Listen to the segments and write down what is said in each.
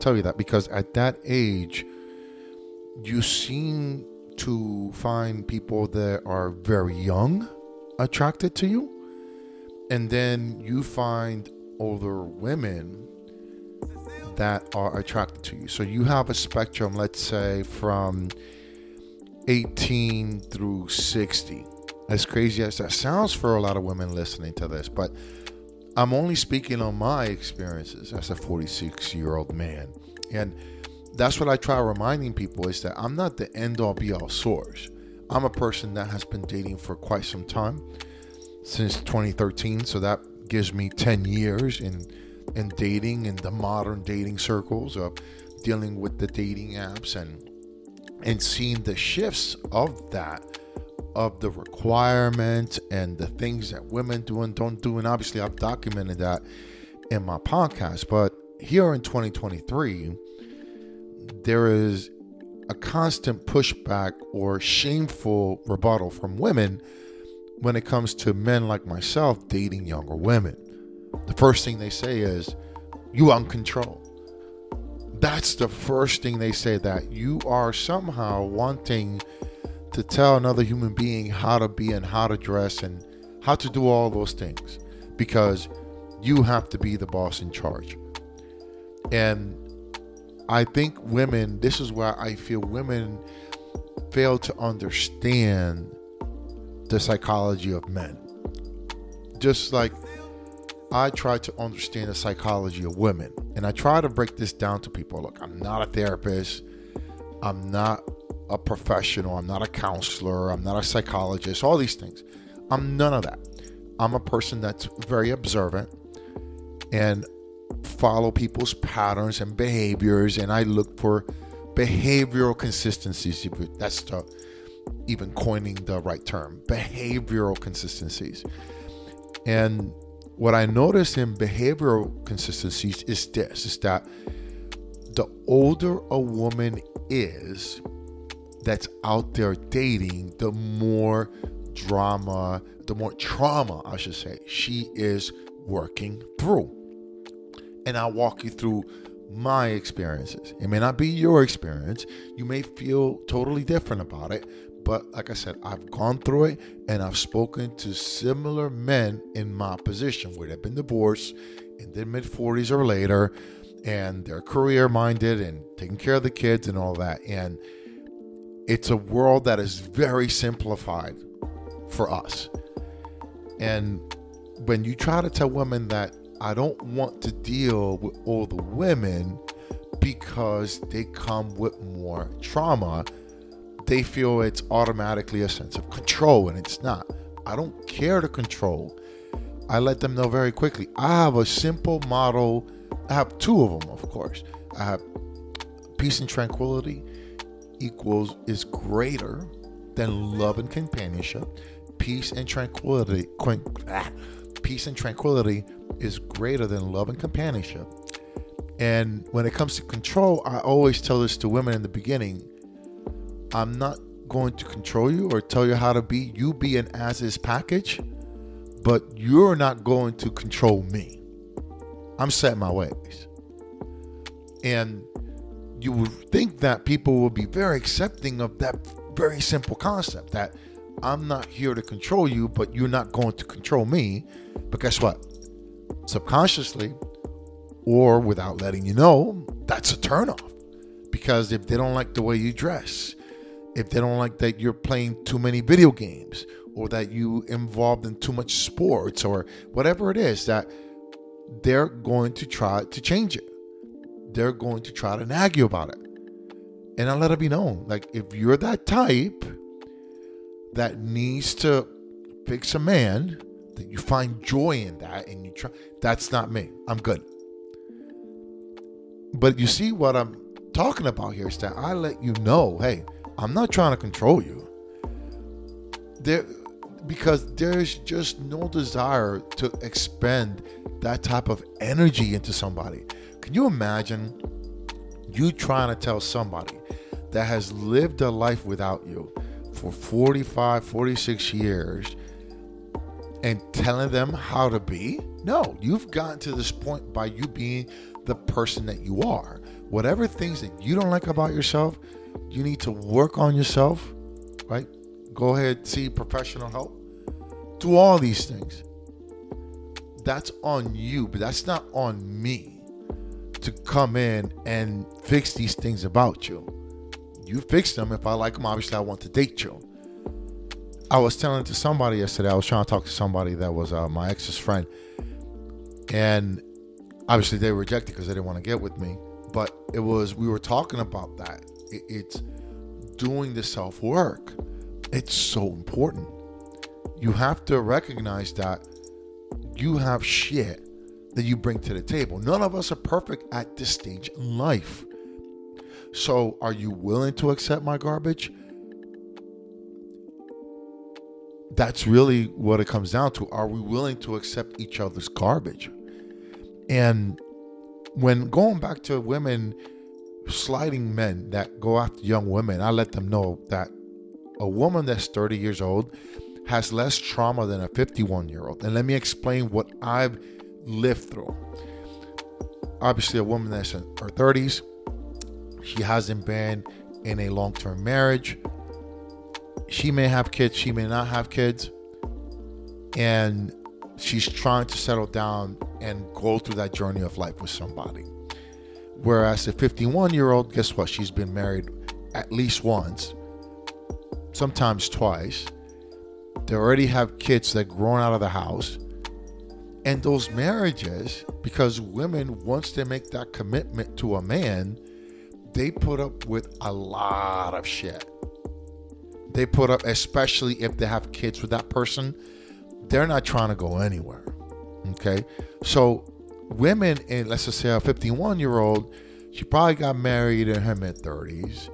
tell you that because at that age, you seem to find people that are very young attracted to you. And then you find older women that are attracted to you. So you have a spectrum, let's say, from 18 through 60. As crazy as that sounds for a lot of women listening to this, but I'm only speaking on my experiences as a 46 year old man. And that's what I try reminding people is that I'm not the end all be all source. I'm a person that has been dating for quite some time since 2013. So that gives me 10 years in in dating in the modern dating circles of dealing with the dating apps and and seeing the shifts of that of the requirements and the things that women do and don't do and obviously I've documented that in my podcast but here in 2023 there is a constant pushback or shameful rebuttal from women when it comes to men like myself dating younger women the first thing they say is, You uncontrol. That's the first thing they say that you are somehow wanting to tell another human being how to be and how to dress and how to do all those things because you have to be the boss in charge. And I think women, this is where I feel women fail to understand the psychology of men. Just like I try to understand the psychology of women. And I try to break this down to people. Look, I'm not a therapist. I'm not a professional. I'm not a counselor. I'm not a psychologist. All these things. I'm none of that. I'm a person that's very observant and follow people's patterns and behaviors. And I look for behavioral consistencies. That's the, even coining the right term behavioral consistencies. And what I notice in behavioral consistencies is this is that the older a woman is that's out there dating, the more drama, the more trauma, I should say, she is working through. And I'll walk you through my experiences. It may not be your experience. You may feel totally different about it, but like I said, I've gone through it and I've spoken to similar men in my position where they've been divorced in their mid 40s or later and they're career minded and taking care of the kids and all that. And it's a world that is very simplified for us. And when you try to tell women that I don't want to deal with all the women because they come with more trauma, they feel it's automatically a sense of control, and it's not. I don't care to control. I let them know very quickly. I have a simple model. I have two of them, of course. I have peace and tranquility equals is greater than love and companionship. Peace and tranquility, ah, peace and tranquility is greater than love and companionship. And when it comes to control, I always tell this to women in the beginning I'm not going to control you or tell you how to be. You be an as is package, but you're not going to control me. I'm set my ways. And you would think that people would be very accepting of that very simple concept that I'm not here to control you, but you're not going to control me. But guess what? Subconsciously, or without letting you know, that's a turnoff. Because if they don't like the way you dress, if they don't like that you're playing too many video games or that you involved in too much sports or whatever it is that they're going to try to change it they're going to try to nag you about it and i let it be known like if you're that type that needs to fix a man that you find joy in that and you try that's not me i'm good but you see what i'm talking about here is that i let you know hey I'm not trying to control you. There because there's just no desire to expend that type of energy into somebody. Can you imagine you trying to tell somebody that has lived a life without you for 45, 46 years and telling them how to be. No, you've gotten to this point by you being the person that you are. Whatever things that you don't like about yourself, you need to work on yourself, right? Go ahead, see professional help. Do all these things. That's on you, but that's not on me to come in and fix these things about you. You fix them. If I like them, obviously I want to date you. I was telling to somebody yesterday. I was trying to talk to somebody that was uh, my ex's friend, and obviously they rejected because they didn't want to get with me. But it was we were talking about that. It, it's doing the self work. It's so important. You have to recognize that you have shit that you bring to the table. None of us are perfect at this stage in life. So, are you willing to accept my garbage? that's really what it comes down to. Are we willing to accept each other's garbage? And when going back to women sliding men that go after young women, I let them know that a woman that's 30 years old has less trauma than a 51 year old. And let me explain what I've lived through. Obviously, a woman that's in her 30s, she hasn't been in a long term marriage she may have kids, she may not have kids, and she's trying to settle down and go through that journey of life with somebody. Whereas a 51 year old, guess what? She's been married at least once, sometimes twice. They already have kids that grown out of the house. And those marriages, because women, once they make that commitment to a man, they put up with a lot of shit they put up, especially if they have kids with that person, they're not trying to go anywhere. Okay. So women in let's just say a 51 year old, she probably got married in her mid 30s.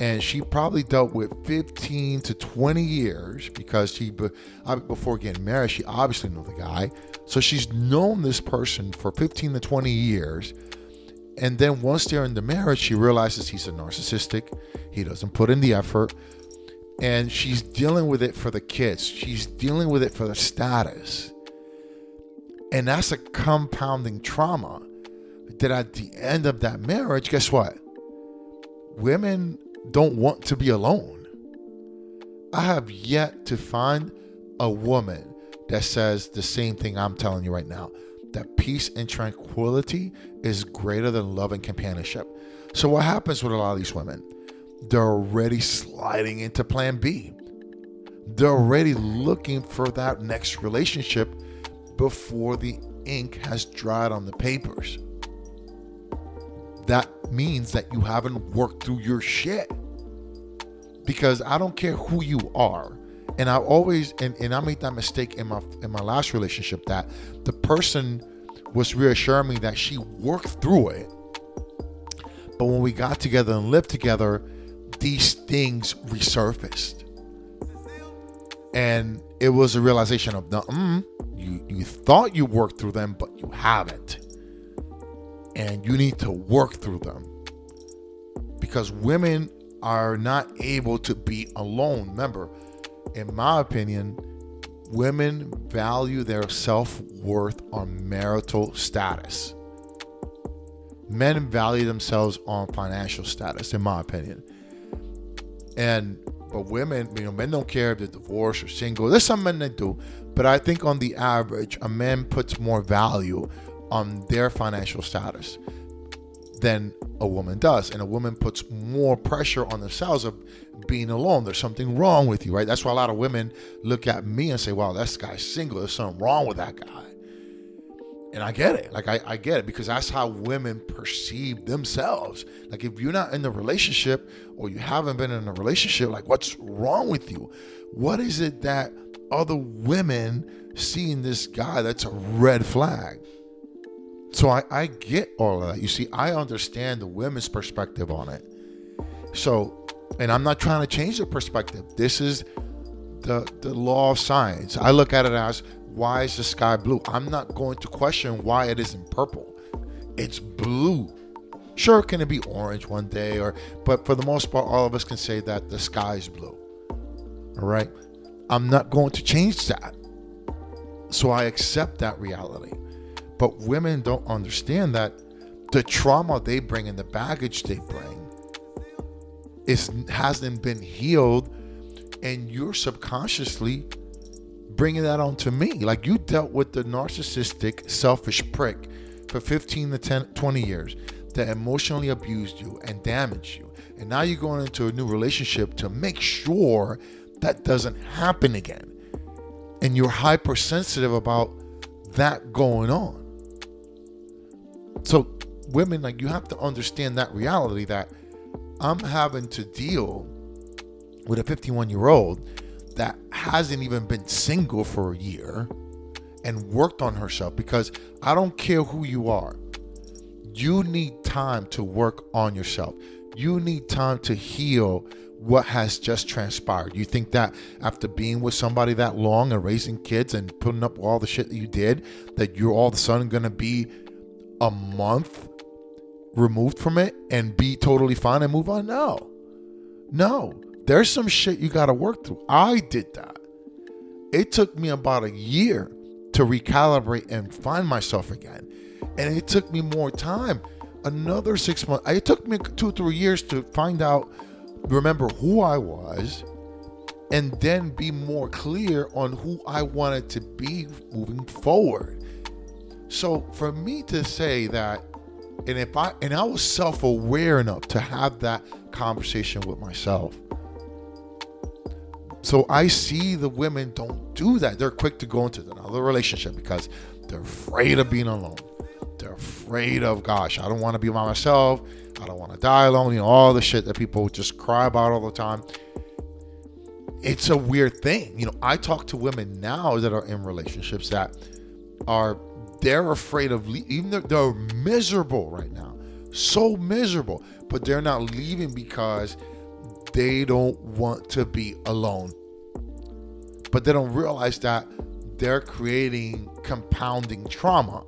And she probably dealt with 15 to 20 years because she, before getting married, she obviously knew the guy. So she's known this person for 15 to 20 years. And then once they're in the marriage, she realizes he's a narcissistic. He doesn't put in the effort and she's dealing with it for the kids. She's dealing with it for the status. And that's a compounding trauma that at the end of that marriage, guess what? Women don't want to be alone. I have yet to find a woman that says the same thing I'm telling you right now that peace and tranquility is greater than love and companionship. So, what happens with a lot of these women? they're already sliding into plan B. They're already looking for that next relationship before the ink has dried on the papers. That means that you haven't worked through your shit. Because I don't care who you are. And I always and, and I made that mistake in my in my last relationship that the person was reassuring me that she worked through it. But when we got together and lived together, these things resurfaced. And it was a realization of, mm, you, you thought you worked through them, but you haven't. And you need to work through them. Because women are not able to be alone. Remember, in my opinion, women value their self worth on marital status. Men value themselves on financial status, in my opinion. And but women, you know, men don't care if they're divorced or single. There's some men that do, but I think on the average, a man puts more value on their financial status than a woman does, and a woman puts more pressure on themselves of being alone. There's something wrong with you, right? That's why a lot of women look at me and say, "Wow, that guy's single. There's something wrong with that guy." and I get it. Like I, I get it because that's how women perceive themselves. Like if you're not in the relationship or you haven't been in a relationship, like what's wrong with you? What is it that other women see in this guy that's a red flag? So I, I get all of that. You see, I understand the women's perspective on it. So, and I'm not trying to change the perspective. This is the the law of science. I look at it as why is the sky blue? I'm not going to question why it isn't purple. It's blue. Sure, can it be orange one day or but for the most part all of us can say that the sky is blue. All right? I'm not going to change that. So I accept that reality. But women don't understand that the trauma they bring and the baggage they bring is hasn't been healed and you're subconsciously bringing that on to me. Like you dealt with the narcissistic selfish prick for 15 to 10 20 years that emotionally abused you and damaged you. And now you're going into a new relationship to make sure that doesn't happen again. And you're hypersensitive about that going on so women like you have to understand that reality that I'm having to deal with a 51 year old that hasn't even been single for a year and worked on herself because I don't care who you are. You need time to work on yourself. You need time to heal what has just transpired. You think that after being with somebody that long and raising kids and putting up all the shit that you did, that you're all of a sudden gonna be a month removed from it and be totally fine and move on? No. No. There's some shit you got to work through. I did that. It took me about a year to recalibrate and find myself again. And it took me more time. Another six months. It took me two, three years to find out, remember who I was, and then be more clear on who I wanted to be moving forward. So for me to say that and if I and I was self-aware enough to have that conversation with myself. So I see the women don't do that. They're quick to go into another relationship because they're afraid of being alone. They're afraid of, gosh, I don't want to be by myself. I don't want to die alone. You know, all the shit that people just cry about all the time. It's a weird thing. You know, I talk to women now that are in relationships that are they're afraid of leaving. Even though they're miserable right now, so miserable, but they're not leaving because they don't want to be alone. But they don't realize that they're creating compounding trauma.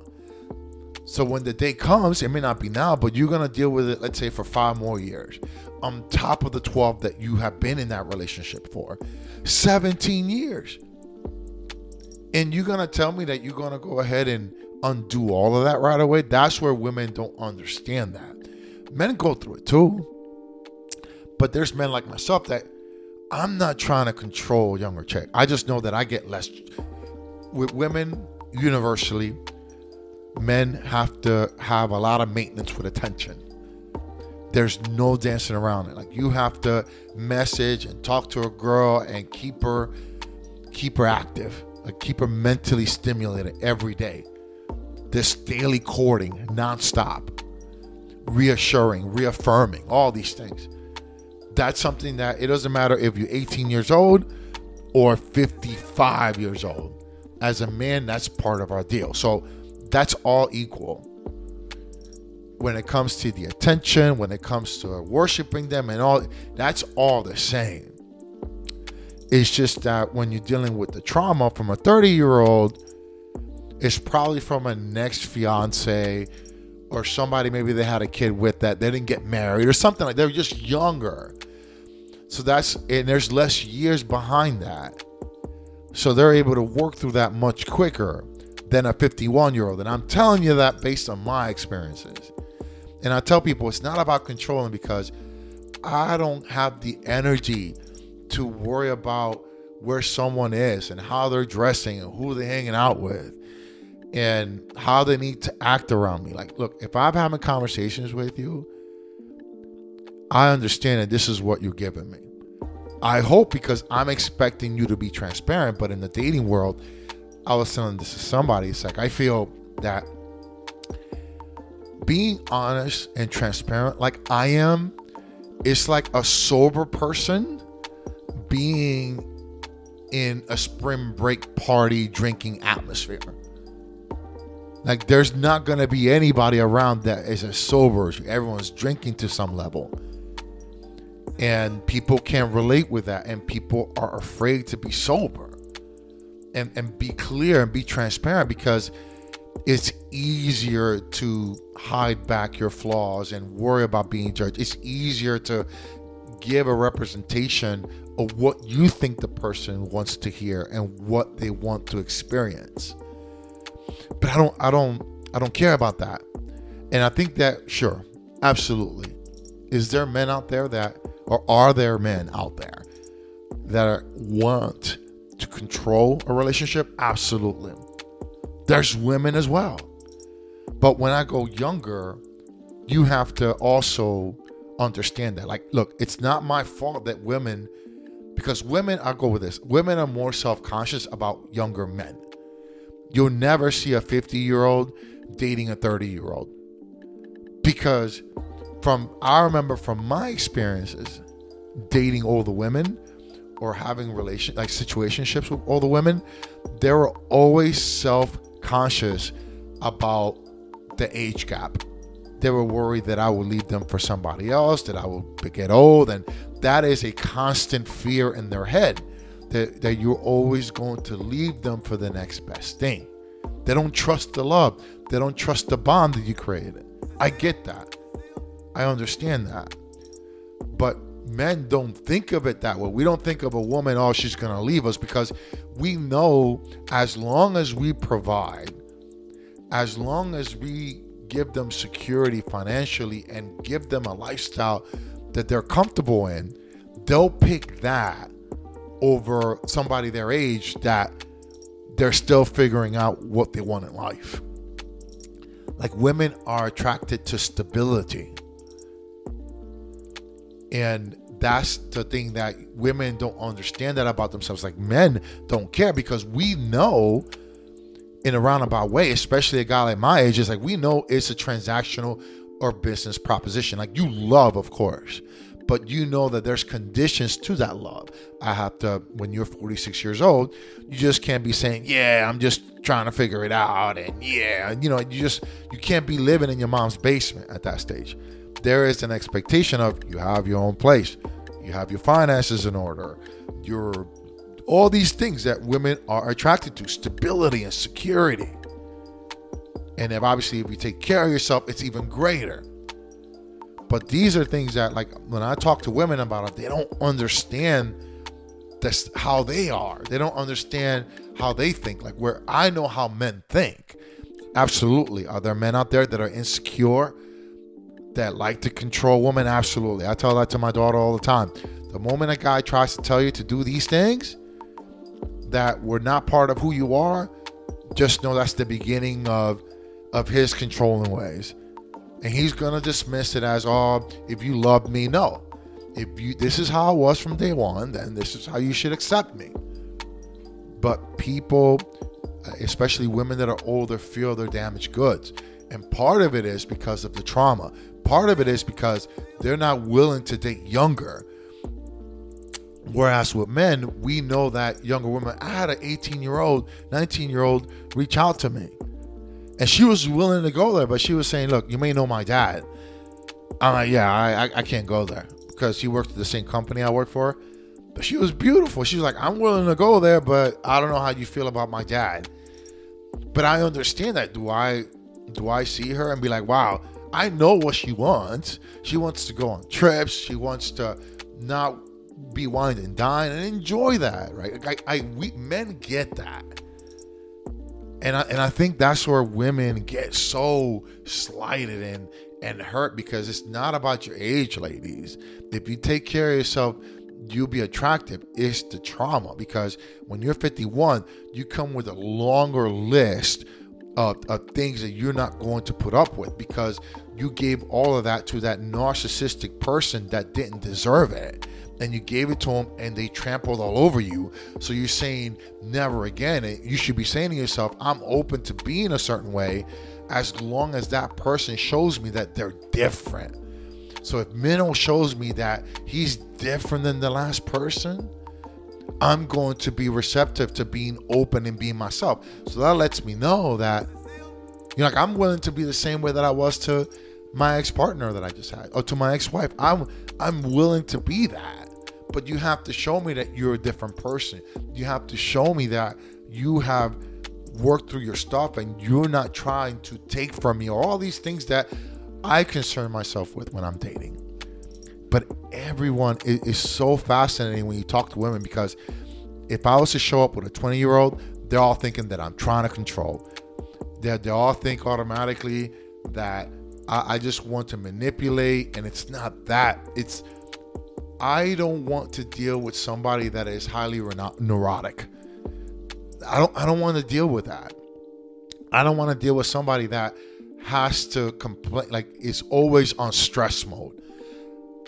So when the day comes, it may not be now, but you're gonna deal with it, let's say, for five more years, on top of the 12 that you have been in that relationship for. 17 years. And you're gonna tell me that you're gonna go ahead and undo all of that right away. That's where women don't understand that. Men go through it too. But there's men like myself that I'm not trying to control younger chick. I just know that I get less with women universally. Men have to have a lot of maintenance with attention. There's no dancing around it. Like you have to message and talk to a girl and keep her keep her active. Like keep her mentally stimulated every day this daily courting nonstop, reassuring, reaffirming, all these things. That's something that it doesn't matter if you're 18 years old or 55 years old. As a man, that's part of our deal. So that's all equal. When it comes to the attention, when it comes to worshiping them and all, that's all the same. It's just that when you're dealing with the trauma from a 30 year old, is probably from a next fiance or somebody maybe they had a kid with that they didn't get married or something like they're just younger. So that's and there's less years behind that. So they're able to work through that much quicker than a 51 year old and i'm telling you that based on my experiences. And i tell people it's not about controlling because i don't have the energy to worry about where someone is and how they're dressing and who they're hanging out with and how they need to act around me. Like, look, if I'm having conversations with you, I understand that this is what you're giving me. I hope because I'm expecting you to be transparent, but in the dating world, I was telling this to somebody. It's like I feel that being honest and transparent, like I am, it's like a sober person being in a spring break party drinking atmosphere. Like there's not gonna be anybody around that is as sober. Everyone's drinking to some level. And people can't relate with that. And people are afraid to be sober. And and be clear and be transparent because it's easier to hide back your flaws and worry about being judged. It's easier to give a representation of what you think the person wants to hear and what they want to experience. But I don't I don't I don't care about that. And I think that sure, absolutely. Is there men out there that or are there men out there that are, want to control a relationship? Absolutely. There's women as well. But when I go younger, you have to also understand that. Like, look, it's not my fault that women, because women, I'll go with this, women are more self conscious about younger men. You'll never see a 50 year old dating a 30 year old. Because from, I remember from my experiences dating older women or having relation like situationships with older women, they were always self conscious about the age gap they were worried that I would leave them for somebody else, that I would get old. And that is a constant fear in their head that, that you're always going to leave them for the next best thing. They don't trust the love, they don't trust the bond that you created. I get that. I understand that. But men don't think of it that way. We don't think of a woman, oh, she's going to leave us because we know as long as we provide, as long as we give them security financially and give them a lifestyle that they're comfortable in, they'll pick that over somebody their age that they're still figuring out what they want in life. Like women are attracted to stability. And that's the thing that women don't understand that about themselves. Like men don't care because we know in a roundabout way, especially a guy like my age, is like we know it's a transactional or business proposition. Like you love, of course, but you know that there's conditions to that love. I have to, when you're 46 years old, you just can't be saying, yeah, I'm just trying to figure it out. And yeah, you know, you just, you can't be living in your mom's basement at that stage. There is an expectation of you have your own place, you have your finances in order, you're all these things that women are attracted to stability and security. And if obviously, if you take care of yourself, it's even greater. But these are things that, like, when I talk to women about it, they don't understand that's how they are. They don't understand how they think. Like, where I know how men think. Absolutely. Are there men out there that are insecure, that like to control women? Absolutely. I tell that to my daughter all the time. The moment a guy tries to tell you to do these things, that were not part of who you are, just know that's the beginning of of his controlling ways. And he's gonna dismiss it as, oh, if you love me, no. If you this is how I was from day one, then this is how you should accept me. But people, especially women that are older, feel they're damaged goods. And part of it is because of the trauma. Part of it is because they're not willing to date younger Whereas with men, we know that younger women. I had an 18 year old, 19 year old reach out to me. And she was willing to go there, but she was saying, Look, you may know my dad. I'm like, Yeah, I, I, I can't go there because he worked at the same company I work for. But she was beautiful. She was like, I'm willing to go there, but I don't know how you feel about my dad. But I understand that. Do I do I see her and be like, wow, I know what she wants. She wants to go on trips. She wants to not be wine and dine and enjoy that, right? I, I we men get that. And I, and I think that's where women get so slighted and and hurt because it's not about your age, ladies. If you take care of yourself, you'll be attractive. It's the trauma because when you're 51, you come with a longer list of, of things that you're not going to put up with because you gave all of that to that narcissistic person that didn't deserve it and you gave it to them and they trampled all over you. So you're saying never again. You should be saying to yourself, I'm open to being a certain way as long as that person shows me that they're different. So if Minnow shows me that he's different than the last person, I'm going to be receptive to being open and being myself. So that lets me know that, you know, like I'm willing to be the same way that I was to my ex-partner that I just had, or to my ex-wife. I'm I'm willing to be that but you have to show me that you're a different person. You have to show me that you have worked through your stuff and you're not trying to take from me or all these things that I concern myself with when I'm dating. But everyone is, so fascinating when you talk to women because if I was to show up with a 20 year old, they're all thinking that I'm trying to control. They they all think automatically that I, I just want to manipulate, and it's not that. It's I don't want to deal with somebody that is highly neurotic. I don't I don't want to deal with that. I don't want to deal with somebody that has to complain like is always on stress mode.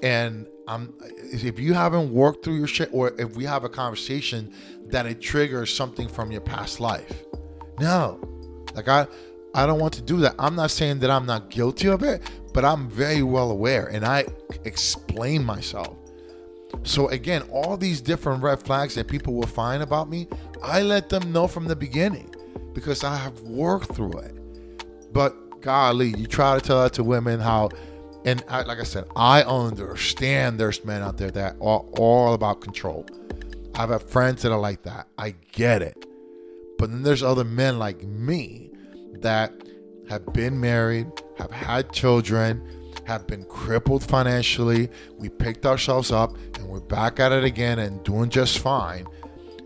And I'm if you haven't worked through your shit or if we have a conversation that it triggers something from your past life. No. Like I I don't want to do that. I'm not saying that I'm not guilty of it, but I'm very well aware and I explain myself. So again, all these different red flags that people will find about me, I let them know from the beginning because I have worked through it. But golly, you try to tell that to women how, and I, like I said, I understand there's men out there that are all about control. I've friends that are like that. I get it. But then there's other men like me that have been married, have had children, have been crippled financially. We picked ourselves up and we're back at it again and doing just fine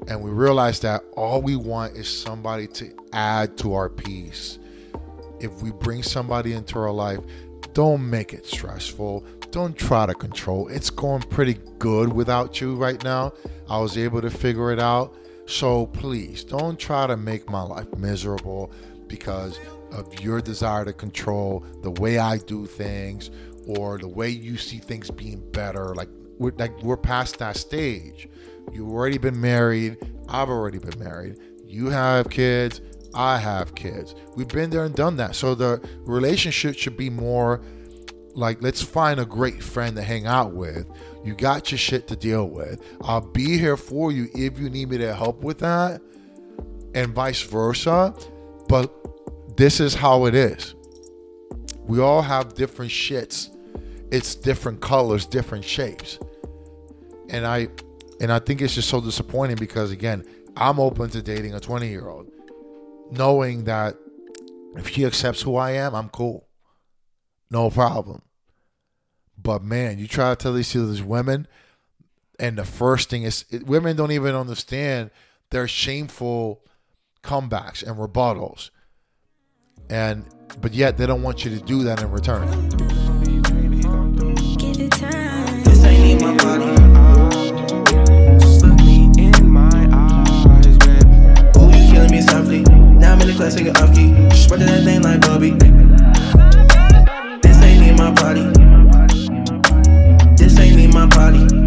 and we realize that all we want is somebody to add to our peace. If we bring somebody into our life, don't make it stressful. Don't try to control. It's going pretty good without you right now. I was able to figure it out. So please don't try to make my life miserable because of your desire to control the way I do things or the way you see things being better. Like we're like we're past that stage. You've already been married. I've already been married. You have kids. I have kids. We've been there and done that. So the relationship should be more like let's find a great friend to hang out with. You got your shit to deal with. I'll be here for you if you need me to help with that, and vice versa. But this is how it is. We all have different shits. It's different colors, different shapes. And I and I think it's just so disappointing because, again, I'm open to dating a 20 year old, knowing that if she accepts who I am, I'm cool. No problem. But man, you try to tell these, these women, and the first thing is it, women don't even understand their shameful comebacks and rebuttals. And but yet they don't want you to do that in return. This ain't my body. classic off key. Spread that thing like Bobby. This ain't in my body. My body.